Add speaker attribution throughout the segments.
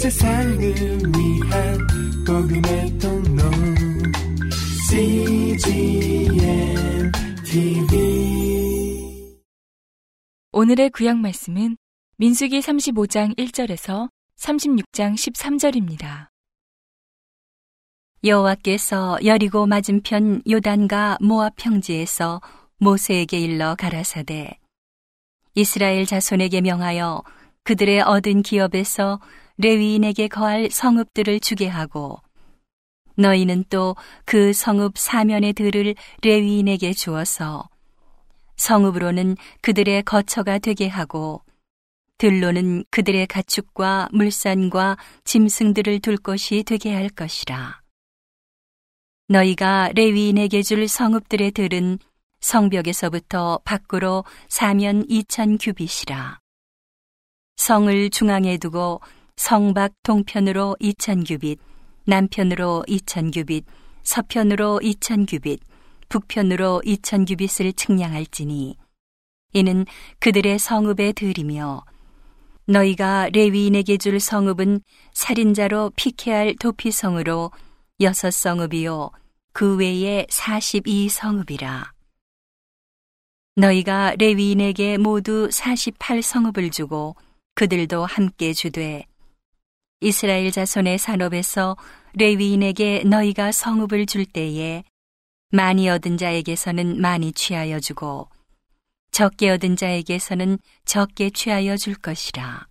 Speaker 1: 세상을 위한 복음의 통로 CGM TV
Speaker 2: 오늘의 구약 말씀은 민수기 35장 1절에서 36장 13절입니다.
Speaker 3: 여호와께서 여리고 맞은편 요단과 모압 평지에서 모세에게 일러 가라사대 이스라엘 자손에게 명하여 그들의 얻은 기업에서 레위인에게 거할 성읍들을 주게 하고 너희는 또 그 성읍 사면의 들을 레위인에게 주어서 성읍으로는 그들의 거처가 되게 하고 들로는 그들의 가축과 물산과 짐승들을 둘 곳이 되게 할 것이라. 너희가 레위인에게 줄 성읍들의 들은 성벽에서부터 밖으로 사면 2천 규빗이라. 성을 중앙에 두고 성밖 동편으로 2천 규빗, 남편으로 2천 규빗, 서편으로 2천 규빗, 북편으로 2천 규빗을 측량할지니 이는 그들의 성읍의 들이며 너희가 레위인에게 줄 성읍은 살인자로 피케할 도피성으로 여섯 성읍이요 그 외에 42 성읍이라. 너희가 레위인에게 모두 48 성읍을 주고 그들도 함께 주되 이스라엘 자손의 산업에서 레위인에게 너희가 성읍을 줄 때에 많이 얻은 자에게서는 많이 취하여 주고 적게 얻은 자에게서는 적게 취하여 줄 것이라.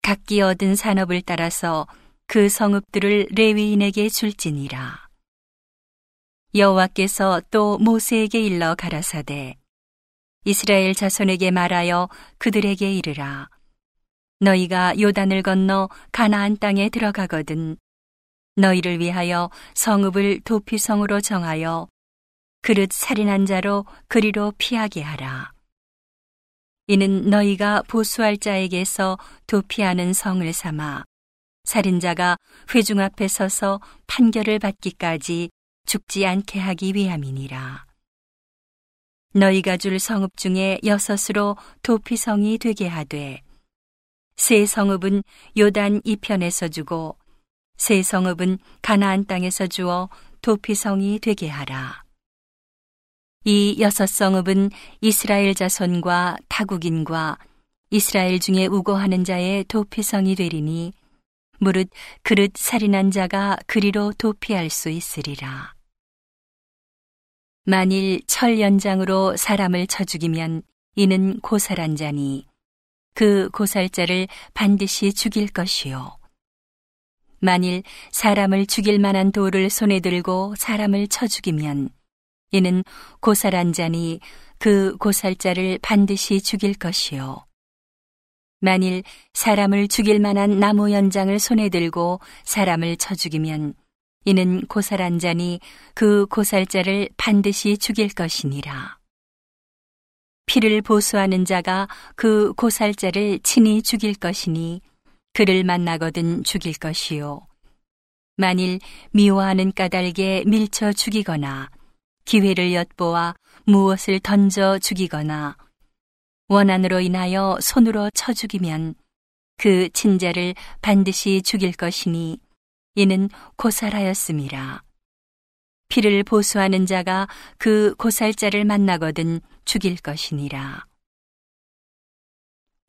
Speaker 3: 각기 얻은 산업을 따라서 그 성읍들을 레위인에게 줄지니라. 여호와께서 또 모세에게 일러 가라사대 이스라엘 자손에게 말하여 그들에게 이르라 너희가 요단을 건너 가나안 땅에 들어가거든 너희를 위하여 성읍을 도피성으로 정하여 그릇 살인한 자로 그리로 피하게 하라 이는 너희가 보수할 자에게서 도피하는 성을 삼아 살인자가 회중 앞에 서서 판결을 받기까지 죽지 않게 하기 위함이니라. 너희가 줄 성읍 중에 여섯으로 도피성이 되게 하되 세 성읍은 요단 이편에서 주고 세 성읍은 가나안 땅에서 주어 도피성이 되게 하라. 이 여섯 성읍은 이스라엘 자손과 타국인과 이스라엘 중에 우고하는 자의 도피성이 되리니 무릇 그릇 살인한 자가 그리로 도피할 수 있으리라. 만일 철 연장으로 사람을 쳐 죽이면 이는 고살한 자니 그 고살자를 반드시 죽일 것이요. 만일 사람을 죽일 만한 돌을 손에 들고 사람을 쳐 죽이면 이는 고살한 자니 그 고살자를 반드시 죽일 것이요. 만일 사람을 죽일 만한 나무 연장을 손에 들고 사람을 쳐 죽이면 이는 고살한 자니 그 고살자를 반드시 죽일 것이니라. 피를 보수하는 자가 그 고살자를 친히 죽일 것이니 그를 만나거든 죽일 것이요. 만일 미워하는 까닭에 밀쳐 죽이거나 기회를 엿보아 무엇을 던져 죽이거나 원한으로 인하여 손으로 쳐 죽이면 그 친자를 반드시 죽일 것이니 이는 고살하였음이라. 피를 보수하는 자가 그 고살자를 만나거든 죽일 것이니라.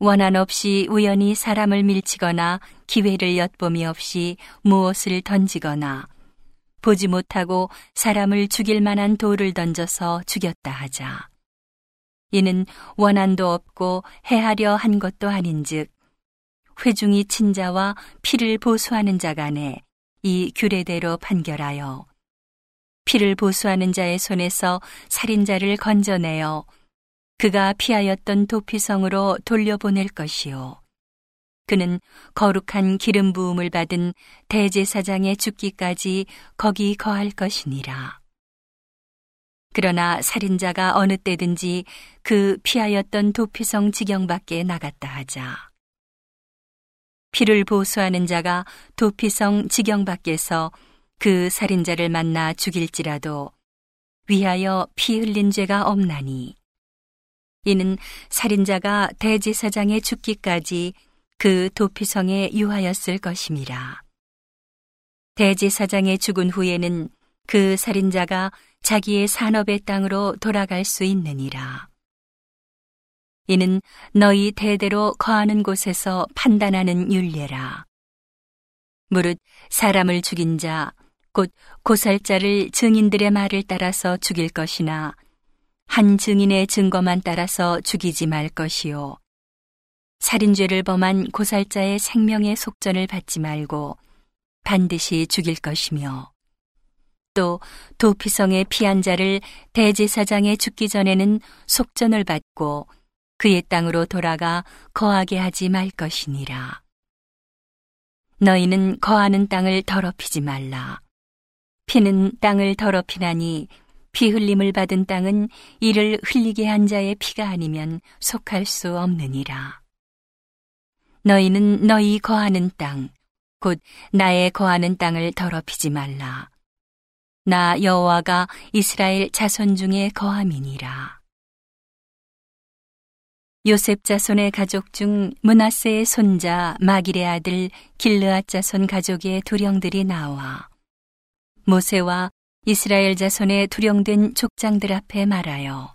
Speaker 3: 원한 없이 우연히 사람을 밀치거나 기회를 엿봄이 없이 무엇을 던지거나 보지 못하고 사람을 죽일 만한 돌을 던져서 죽였다 하자. 이는 원한도 없고 해하려 한 것도 아닌즉 회중이 친자와 피를 보수하는 자 간에 이 규례대로 판결하여 피를 보수하는 자의 손에서 살인자를 건져내어 그가 피하였던 도피성으로 돌려보낼 것이요. 그는 거룩한 기름 부음을 받은 대제사장의 죽기까지 거기 거할 것이니라. 그러나 살인자가 어느 때든지 그 피하였던 도피성 지경 밖에 나갔다 하자. 피를 보수하는 자가 도피성 지경 밖에서 그 살인자를 만나 죽일지라도 위하여 피 흘린 죄가 없나니 이는 살인자가 대제사장의 죽기까지 그 도피성에 유하였을 것임이라. 대제사장의 죽은 후에는 그 살인자가 자기의 산업의 땅으로 돌아갈 수 있느니라. 이는 너희 대대로 거하는 곳에서 판단하는 윤례라. 무릇 사람을 죽인 자, 곧 고살자를 증인들의 말을 따라서 죽일 것이나 한 증인의 증거만 따라서 죽이지 말 것이요. 살인죄를 범한 고살자의 생명의 속전을 받지 말고 반드시 죽일 것이며 또 도피성의 피한 자를 대제사장에 죽기 전에는 속전을 받고 그의 땅으로 돌아가 거하게 하지 말 것이니라. 너희는 거하는 땅을 더럽히지 말라. 피는 땅을 더럽히나니 피 흘림을 받은 땅은 이를 흘리게 한 자의 피가 아니면 속할 수 없느니라. 너희는 너희 거하는 땅, 곧 나의 거하는 땅을 더럽히지 말라. 나 여호와가 이스라엘 자손 중에 거함이니라. 요셉 자손의 가족 중 문하세의 손자 마길의 아들 길르앗 자손 가족의 두 령들이 나와 모세와 이스라엘 자손의 두령된 족장들 앞에 말하여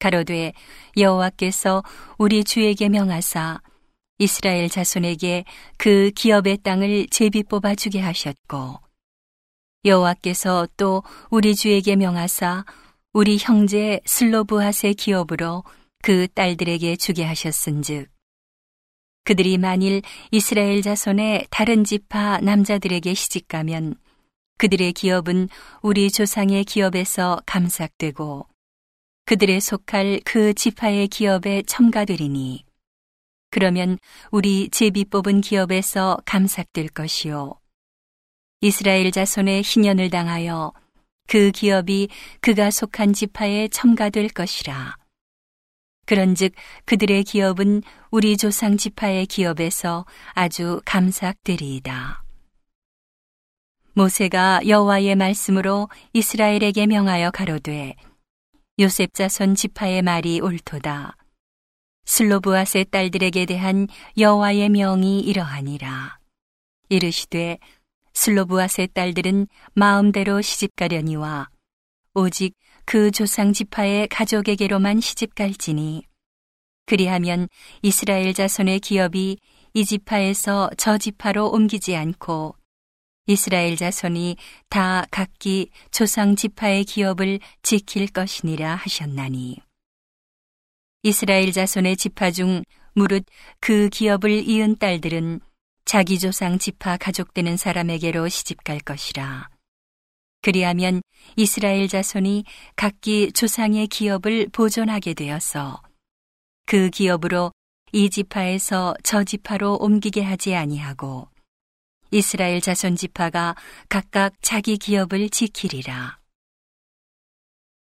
Speaker 3: 가로되 여호와께서 우리 주에게 명하사 이스라엘 자손에게 그 기업의 땅을 제비 뽑아 주게 하셨고 여호와께서 또 우리 주에게 명하사 우리 형제 슬로브핫의 기업으로 그 딸들에게 주게 하셨은즉 그들이 만일 이스라엘 자손의 다른 지파 남자들에게 시집가면 그들의 기업은 우리 조상의 기업에서 감삭되고 그들의 속할 그 지파의 기업에 첨가되리니. 그러면 우리 제비 뽑은 기업에서 감삭될 것이요. 이스라엘 자손의 희년을 당하여 그 기업이 그가 속한 지파에 첨가될 것이라. 그런즉 그들의 기업은 우리 조상 지파의 기업에서 아주 감삭되리이다. 모세가 여호와의 말씀으로 이스라엘에게 명하여 가로되 요셉 자손 지파의 말이 옳도다. 슬로브앗의 딸들에게 대한 여호와의 명이 이러하니라. 이르시되 슬로브앗의 딸들은 마음대로 시집가려니와 오직 그 조상 지파의 가족에게로만 시집 갈지니 그리하면 이스라엘 자손의 기업이 이 지파에서 저 지파로 옮기지 않고 이스라엘 자손이 다 각기 조상 지파의 기업을 지킬 것이니라 하셨나니 이스라엘 자손의 지파 중 무릇 그 기업을 이은 딸들은 자기 조상 지파 가족되는 사람에게로 시집 갈 것이라. 그리하면 이스라엘 자손이 각기 조상의 기업을 보존하게 되어서 그 기업으로 이 지파에서 저 지파로 옮기게 하지 아니하고 이스라엘 자손 지파가 각각 자기 기업을 지키리라.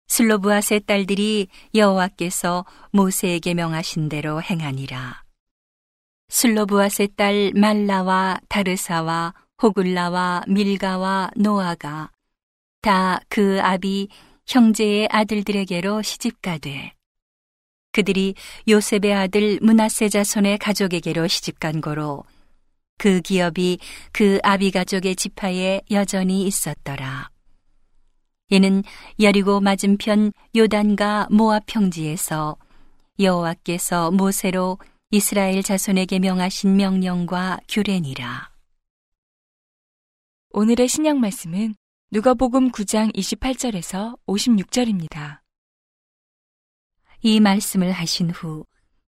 Speaker 3: 슬로브앗의 딸들이 여호와께서 모세에게 명하신 대로 행하니라. 슬로브앗의 딸 말라와 다르사와 호굴라와 밀가와 노아가 다 그 아비 형제의 아들들에게로 시집가되 그들이 요셉의 아들 문하세 자손의 가족에게로 시집간 거로 그 기업이 그 아비 가족의 지파에 여전히 있었더라. 이는 여리고 맞은편 요단과 모압 평지에서 여호와께서 모세로 이스라엘 자손에게 명하신 명령과 규례니라.
Speaker 2: 오늘의 신약 말씀은 누가복음 9장 28절에서 56절입니다.
Speaker 3: 이 말씀을 하신 후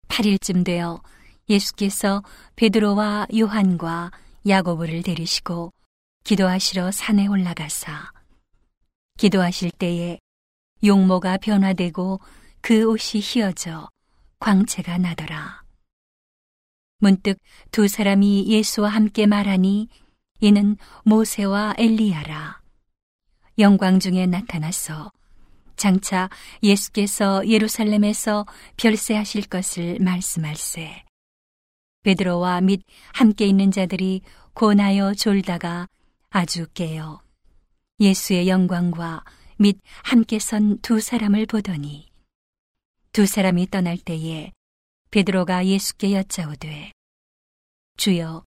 Speaker 3: 8일쯤 되어 예수께서 베드로와 요한과 야고보를 데리시고 기도하시러 산에 올라가사 기도하실 때에 용모가 변화되고 그 옷이 휘어져 광채가 나더라. 문득 두 사람이 예수와 함께 말하니 이는 모세와 엘리야라. 영광 중에 나타나서 장차 예수께서 예루살렘에서 별세하실 것을 말씀할세. 베드로와 및 함께 있는 자들이 고나여 졸다가 아주 깨어 예수의 영광과 및 함께 선 두 사람을 보더니 두 사람이 떠날 때에 베드로가 예수께 여짜오되 주여,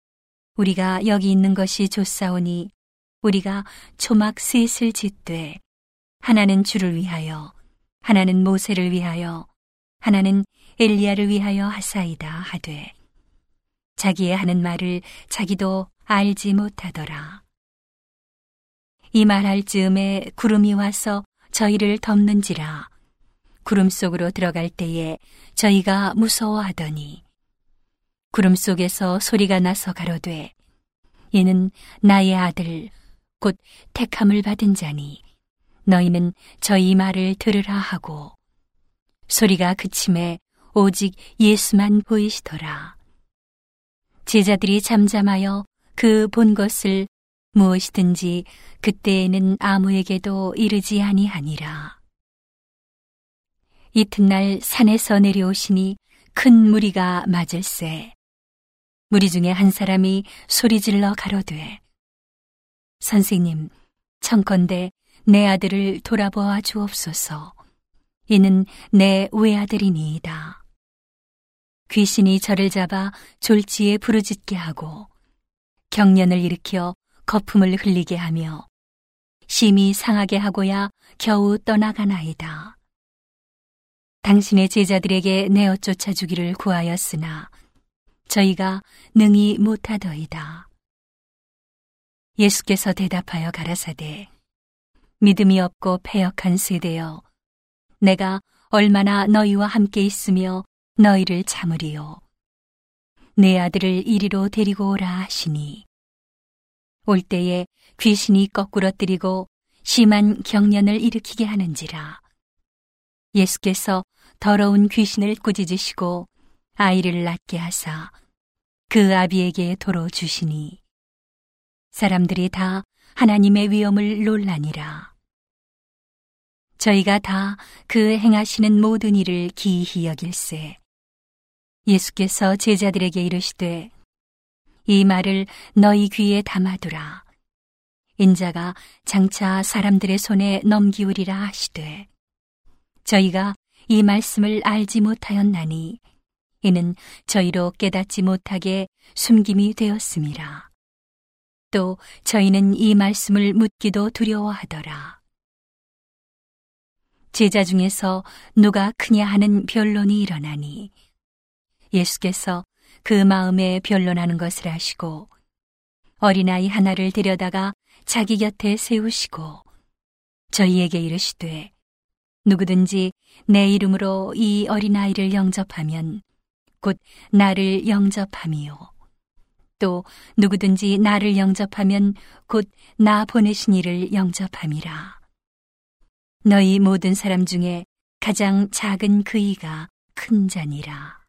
Speaker 3: 우리가 여기 있는 것이 좋사오니 우리가 초막 셋을 짓되 하나는 주를 위하여 하나는 모세를 위하여 하나는 엘리야를 위하여 하사이다 하되 자기의 하는 말을 자기도 알지 못하더라. 이 말할 즈음에 구름이 와서 저희를 덮는지라 구름 속으로 들어갈 때에 저희가 무서워하더니 구름 속에서 소리가 나서 가로되 이는 나의 아들 곧 택함을 받은 자니 너희는 저희 말을 들으라 하고 소리가 그침에 오직 예수만 보이시더라. 제자들이 잠잠하여 그 본 것을 무엇이든지 그때에는 아무에게도 이르지 아니하니라. 이튿날 산에서 내려오시니 큰 무리가 맞을세. 무리 중에 한 사람이 소리질러 가로되 선생님, 청컨대 내 아들을 돌아보아 주옵소서. 이는 내 외아들이니이다. 귀신이 저를 잡아 졸지에 부르짖게 하고 경련을 일으켜 거품을 흘리게 하며 심히 상하게 하고야 겨우 떠나가나이다. 당신의 제자들에게 내어 쫓아주기를 구하였으나 저희가 능히 못하더이다. 예수께서 대답하여 가라사대 믿음이 없고 패역한 세대여 내가 얼마나 너희와 함께 있으며 너희를 참으리요 내 아들을 이리로 데리고 오라 하시니 올 때에 귀신이 거꾸러뜨리고 심한 경련을 일으키게 하는지라 예수께서 더러운 귀신을 꾸짖으시고 아이를 낳게 하사 그 아비에게 도로 주시니 사람들이 다 하나님의 위엄을 논라니라. 저희가 다 그 행하시는 모든 일을 기이히 여길세. 예수께서 제자들에게 이르시되 이 말을 너희 귀에 담아두라. 인자가 장차 사람들의 손에 넘기우리라 하시되 저희가 이 말씀을 알지 못하였나니 이는 저희로 깨닫지 못하게 숨김이 되었음이라. 또 저희는 이 말씀을 묻기도 두려워하더라. 제자 중에서 누가 크냐 하는 변론이 일어나니 예수께서 그 마음에 변론하는 것을 아시고 어린아이 하나를 데려다가 자기 곁에 세우시고 저희에게 이르시되 누구든지 내 이름으로 이 어린아이를 영접하면 곧 나를 영접함이요. 또 누구든지 나를 영접하면 곧 나 보내신 이를 영접함이라. 너희 모든 사람 중에 가장 작은 그이가 큰 자니라.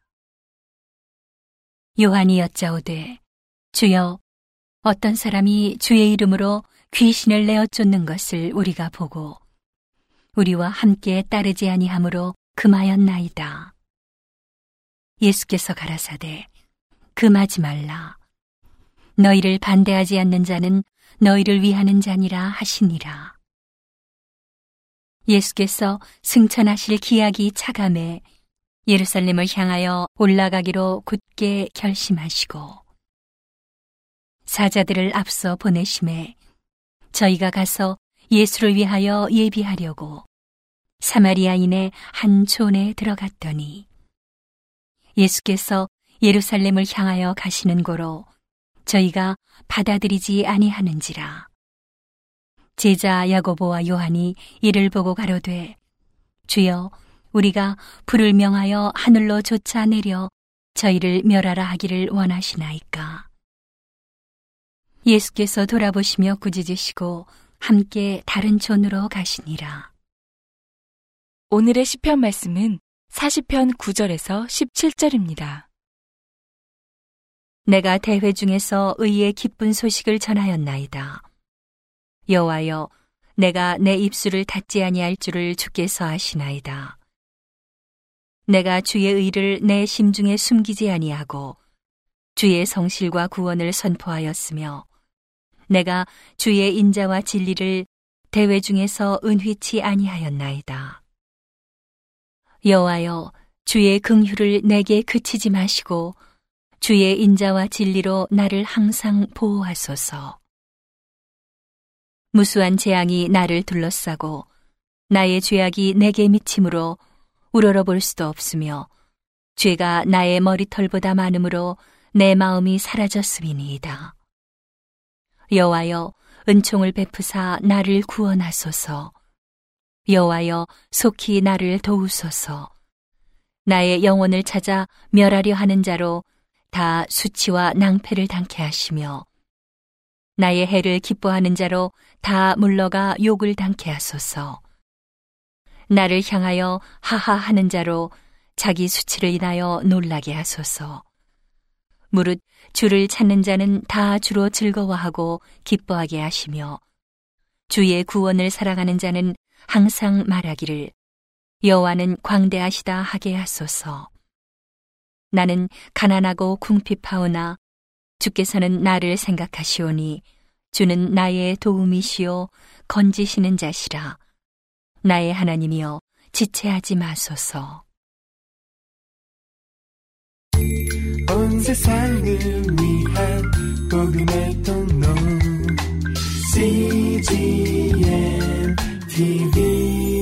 Speaker 3: 요한이 여짜오되 주여 어떤 사람이 주의 이름으로 귀신을 내어 쫓는 것을 우리가 보고 우리와 함께 따르지 아니하므로 금하였나이다. 예수께서 가라사대 금하지 말라. 너희를 반대하지 않는 자는 너희를 위하는 자니라 하시니라. 예수께서 승천하실 기약이 차감해 예루살렘을 향하여 올라가기로 굳게 결심하시고 사자들을 앞서 보내심에 저희가 가서 예수를 위하여 예비하려고 사마리아인의 한 촌에 들어갔더니 예수께서 예루살렘을 향하여 가시는 고로 저희가 받아들이지 아니하는지라. 제자 야고보와 요한이 이를 보고 가로되 주여 우리가 불을 명하여 하늘로 쫓아 내려 저희를 멸하라 하기를 원하시나이까. 예수께서 돌아보시며 꾸짖으시고 함께 다른 촌으로 가시니라.
Speaker 2: 오늘의 시편 말씀은 40편 9절에서 17절입니다.
Speaker 3: 내가 대회 중에서 의의 기쁜 소식을 전하였나이다. 여호와여, 내가 내 입술을 닫지 아니할 줄을 주께서 아시나이다. 내가 주의 의를 내 심중에 숨기지 아니하고 주의 성실과 구원을 선포하였으며 내가 주의 인자와 진리를 대회 중에서 은휘치 아니하였나이다. 여호와여, 주의 긍휼을 내게 그치지 마시고 주의 인자와 진리로 나를 항상 보호하소서. 무수한 재앙이 나를 둘러싸고 나의 죄악이 내게 미침으로 우러러 볼 수도 없으며 죄가 나의 머리털보다 많으므로 내 마음이 사라졌음이니이다. 여호와여 은총을 베푸사 나를 구원하소서. 여호와여 속히 나를 도우소서. 나의 영혼을 찾아 멸하려 하는 자로 다 수치와 낭패를 당케 하시며 나의 해를 기뻐하는 자로 다 물러가 욕을 당케 하소서. 나를 향하여 하하하는 자로 자기 수치를 인하여 놀라게 하소서. 무릇 주를 찾는 자는 다 주로 즐거워하고 기뻐하게 하시며 주의 구원을 사랑하는 자는 항상 말하기를 여호와는 광대하시다 하게 하소서. 나는 가난하고 궁핍하오나 주께서는 나를 생각하시오니 주는 나의 도움이시요 건지시는 자시라. 나의 하나님이여 지체하지 마소서.
Speaker 1: 온 세상을 위한 복음의 통로 CGM TV